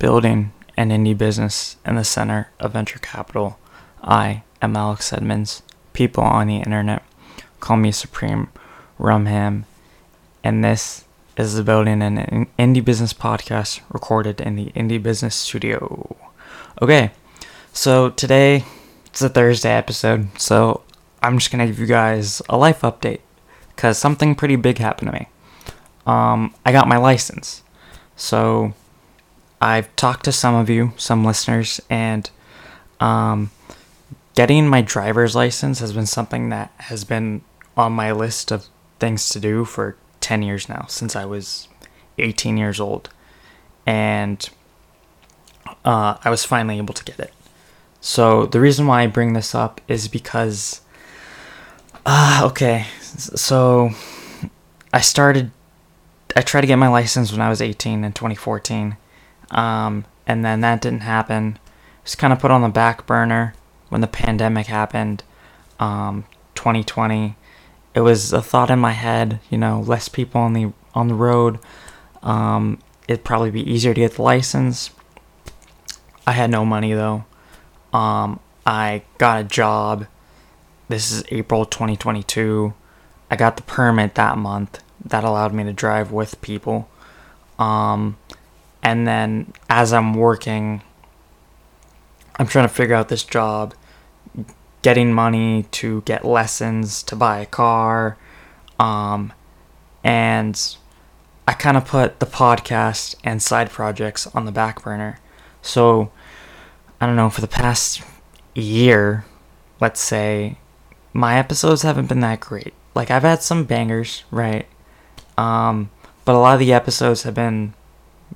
building an indie business in the center of venture capital. I am Alex Edmonds. People on the internet call me Supreme Rumham, and this is the Building an Indie Business podcast recorded in the Indie Business Studio. Okay, so today it's a Thursday episode, so I'm just gonna give you guys a life update because something pretty big happened to me. Um, I got my license, so I've talked to some of you, some listeners, and um, getting my driver's license has been something that has been on my list of things to do for 10 years now, since I was 18 years old. And uh, I was finally able to get it. So, the reason why I bring this up is because. Uh, okay, so I started. I tried to get my license when I was 18 in 2014 um, and then that didn't happen. Was kind of put on the back burner when the pandemic happened, um, 2020. It was a thought in my head, you know, less people on the on the road. Um, it'd probably be easier to get the license. I had no money though. Um, I got a job. This is April 2022. I got the permit that month that allowed me to drive with people. Um, and then as I'm working, I'm trying to figure out this job, getting money to get lessons, to buy a car, um, and I kind of put the podcast and side projects on the back burner. So, I don't know, for the past year, let's say, my episodes haven't been that great. Like, I've had some bangers, right? Um, but a lot of the episodes have been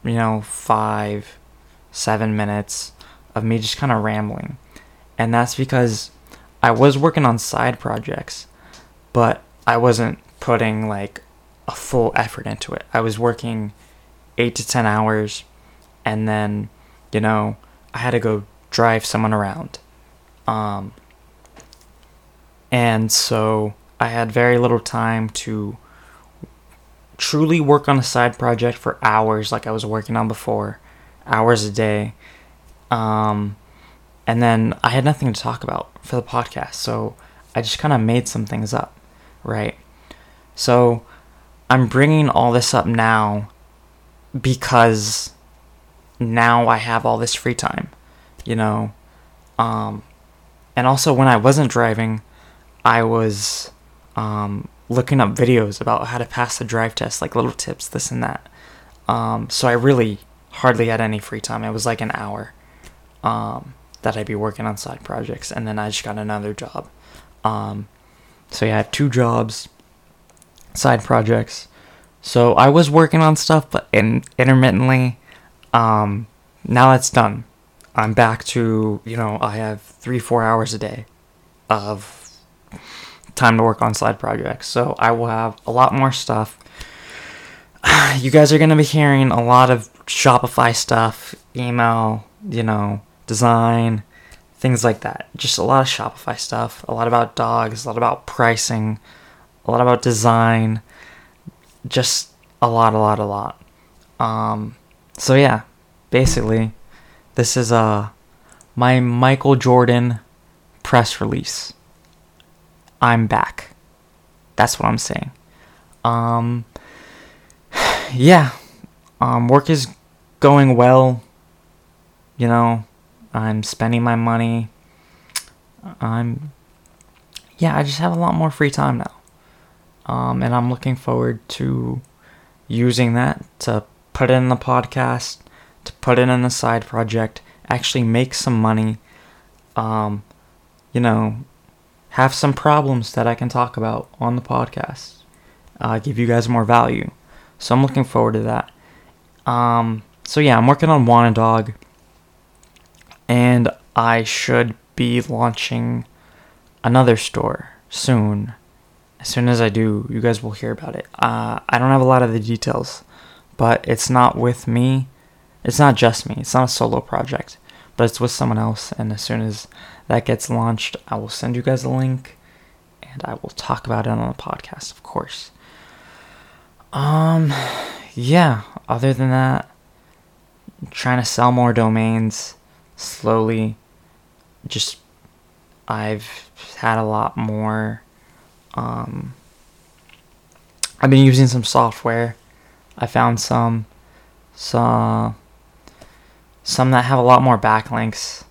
you know, five, seven minutes of me just kind of rambling. And that's because I was working on side projects, but I wasn't putting like a full effort into it. I was working eight to 10 hours, and then, you know, I had to go drive someone around. Um, and so I had very little time to truly work on a side project for hours like I was working on before, hours a day. Um, and then I had nothing to talk about for the podcast, so I just kind of made some things up, right? So I'm bringing all this up now because now I have all this free time, you know. Um, and also when I wasn't driving, I was um, looking up videos about how to pass the drive test, like little tips, this and that. Um, so I really hardly had any free time. It was like an hour um, that I'd be working on side projects, and then I just got another job. Um, so yeah, I have two jobs, side projects. So I was working on stuff, but in, intermittently. Um, now that's done. I'm back to you know I have three four hours a day of time to work on side projects. So I will have a lot more stuff. You guys are going to be hearing a lot of Shopify stuff, email, you know, design, things like that. Just a lot of Shopify stuff, a lot about dogs, a lot about pricing, a lot about design, just a lot, a lot, a lot. Um, so yeah, basically, this is uh my Michael Jordan press release. I'm back. That's what I'm saying. Um, yeah, um, work is going well. You know, I'm spending my money. I'm, yeah, I just have a lot more free time now. Um, and I'm looking forward to using that to put in the podcast, to put in the side project, actually make some money. Um, you know, have some problems that I can talk about on the podcast, uh, give you guys more value. So I'm looking forward to that. Um, so yeah, I'm working on Wanted Dog, and I should be launching another store soon. As soon as I do, you guys will hear about it. Uh, I don't have a lot of the details, but it's not with me. It's not just me. It's not a solo project, but it's with someone else. And as soon as that gets launched, I will send you guys a link and I will talk about it on the podcast, of course. Um, yeah, other than that, trying to sell more domains slowly. Just I've had a lot more. Um, I've been using some software. I found some, some, some that have a lot more backlinks.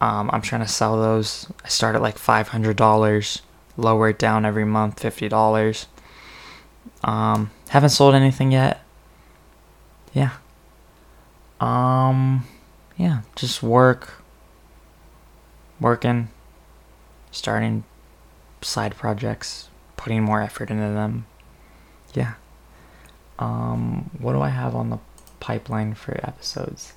Um, I'm trying to sell those. I start at like five hundred dollars, lower it down every month, fifty dollars. Um, haven't sold anything yet. Yeah. Um, yeah, just work, working, starting side projects, putting more effort into them. Yeah. Um, what do I have on the pipeline for episodes?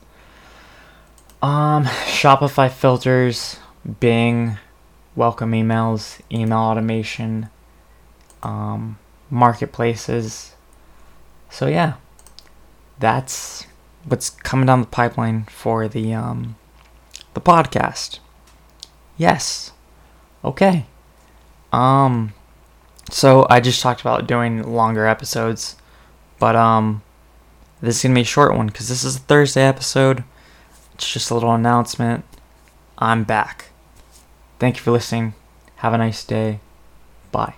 Um, Shopify filters, Bing, welcome emails, email automation, um, marketplaces. So yeah, that's what's coming down the pipeline for the um, the podcast. Yes. Okay. Um so I just talked about doing longer episodes, but um this is going to be a short one cuz this is a Thursday episode. It's just a little announcement. I'm back. Thank you for listening. Have a nice day. Bye.